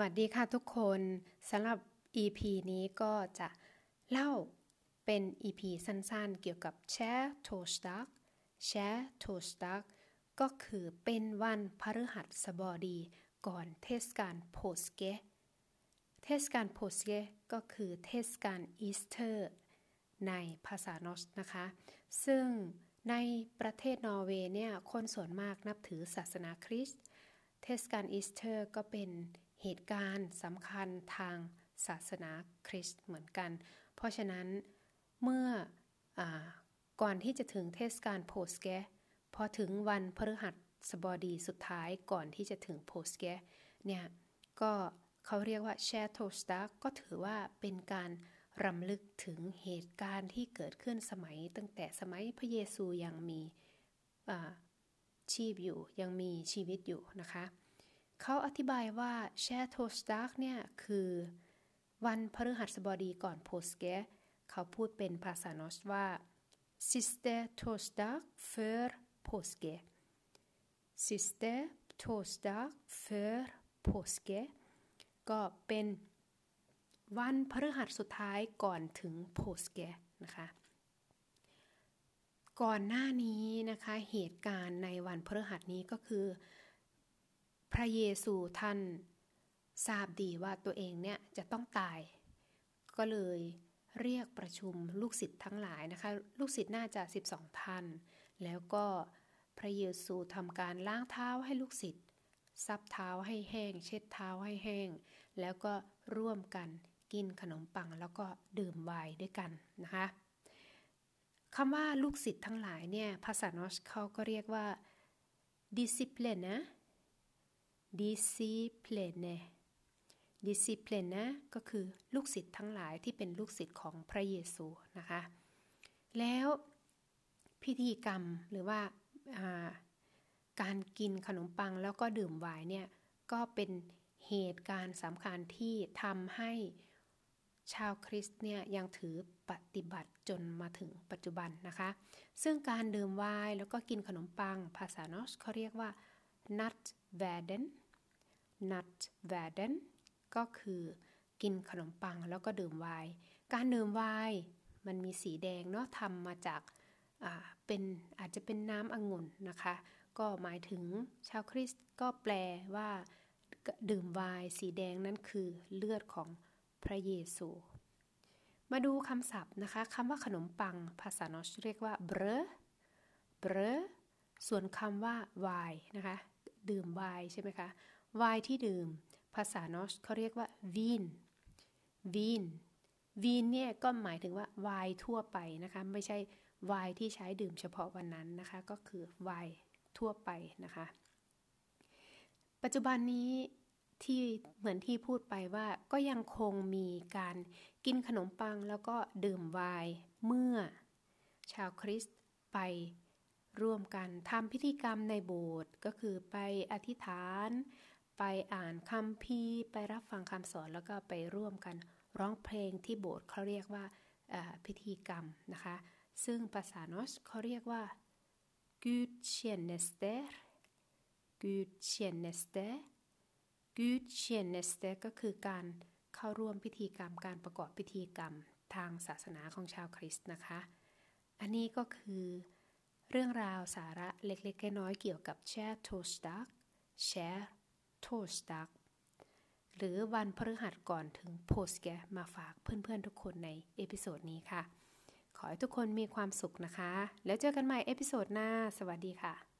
สวัสดีค่ะทุกคนสำหรับ EP นี้ก็จะเล่าเป็น EP สั้นๆ เกี่ยวกับ skjærtorsdag skjærtorsdag ก็คือเป็นวันพฤหัสบดีก่อนเทศกาล påske เทศกาล påske ก็คือเทศกาลอีสเตอร์ ในภาษา norsk นะคะ ซึ่งในประเทศนอร์เวย์เนี่ยคนส่วนมากนับถือศาสนาคริสต์ เทศกาลอีสเตอร์ก็เป็น เหตุการณ์สำคัญทางศาสนาคริสต์เหมือนกัน เพราะฉะนั้นเมื่อก่อนที่จะถึงเทศกาล påske พอถึงวันพฤหัสบดีสุดท้ายก่อนที่จะถึง påske เนี่ยก็เขาเรียกว่า skjærtorsdag ก็ถือว่าเป็นการรำลึกถึงเหตุการณ์ที่เกิดขึ้นสมัย ตั้งแต่สมัยพระเยซูยังมีชีพอยู่ยังมีชีวิตอยู่นะคะ เขาอธิบายว่า skjærtorsdag เนี่ย คือวันพฤหัสบดีก่อน påske เขาพูดเป็นภาษา norsk ว่า siste torsdag för påske siste torsdag för påske ก็เป็นวันพฤหัสสุดท้ายก่อนถึง påske นะคะ ก่อนหน้านี้นะคะเหตุการณ์ในวันพฤหัสนี้ก็คือ พระเยซูท่านทราบดีว่าตัวเองเนี่ยจะต้องตาย ก็เลยเรียกประชุมลูกศิษย์ทั้งหลายนะคะ ลูกศิษย์น่าจะ 12 ท่าน แล้วก็พระเยซูทำการล้างเท้าให้ลูกศิษย์ซับเท้าให้แห้ง เช็ดเท้าให้แห้ง แล้วก็ร่วมกันกินขนมปังแล้วก็ดื่มไวน์ด้วยกันนะคะคำว่าลูกศิษย์ทั้งหลายเนี่ยภาษานอสเขาก็เรียกว่า discipline นะ discipline discipline ก็คือลูกศิษย์ทั้งหลายที่เป็นลูกศิษย์ของพระเยซูนะคะ แล้วพิธีกรรมหรือว่าการกินขนมปังแล้วก็ดื่มไวน์เนี่ยก็เป็นเหตุการณ์สำคัญที่ทำให้ชาวคริสต์เนี่ยยังถือปฏิบัติจนมาถึงปัจจุบันนะคะ ซึ่งการดื่มไวน์แล้วก็กินขนมปัง ภาษาโนสเขาเรียกว่า nut v a d e n nut v a d e n ก็คือกินขนมปังแล้วก็ดื่มไวน์การดื่มไวน์มันมีสีแดงเนาะทำมาจากเป็นอาจจะเป็นน้ำองุ่นนะคะ ก็หมายถึงชาวคริสต์ก็แปลว่า ดื่มไวน์สีแดงนั้นคือเลือดของพระเยซู มาดูคำศัพท์นะคะคำว่าขนมปังภาษานอชเรียกว่าเบรเบรส่วนคำว่าไวน์นะคะ ดื่มไวน์ใช่ไหมคะ ไวน์ที่ดื่ม ภาษานอสเขาเรียกว่าวีนวีนวีนเนี่ยก็หมายถึงว่าไวน์ทั่วไปนะคะ ไม่ใช่ไวน์ที่ใช้ดื่มเฉพาะวันนั้นนะคะ ก็คือไวน์ทั่วไปนะคะ ปัจจุบันนี้ที่เหมือนที่พูดไปว่าก็ยังคงมีการกินขนมปังแล้วก็ดื่มไวน์เมื่อ ชาวคริสต์ไปร่วมกันทำพิธีกรรมในโบสถ์ก็คือไปอธิษฐาน ไปอ่านคัมภีไปรับฟังคำสอนแล้วก็ไปร่วมกันร้องเพลงที่โบสถ์เขาเรียกว่าพิธีกรรมนะคะ ซึ่งภาษาโนสเขาเรียกว่า gudstjenester gudstjenester gudstjenester ก็คือการเข้าร่วมพิธีกรรมการประกอบพิธีกรรมทางศาสนาของชาวคริสต์นะคะ อันนี้ก็คือเรื่องราวสาระเล็กๆน้อยๆเกี่ยวกับแชร์โtorsdag หรือวันพฤหัสก่อนถึง påske มาฝากเพื่อนๆทุกคนใน episode นี้ค่ะ ขอให้ทุกคนมีความสุขนะคะ แล้วเจอกันใหม่ episode หน้า สวัสดีค่ะ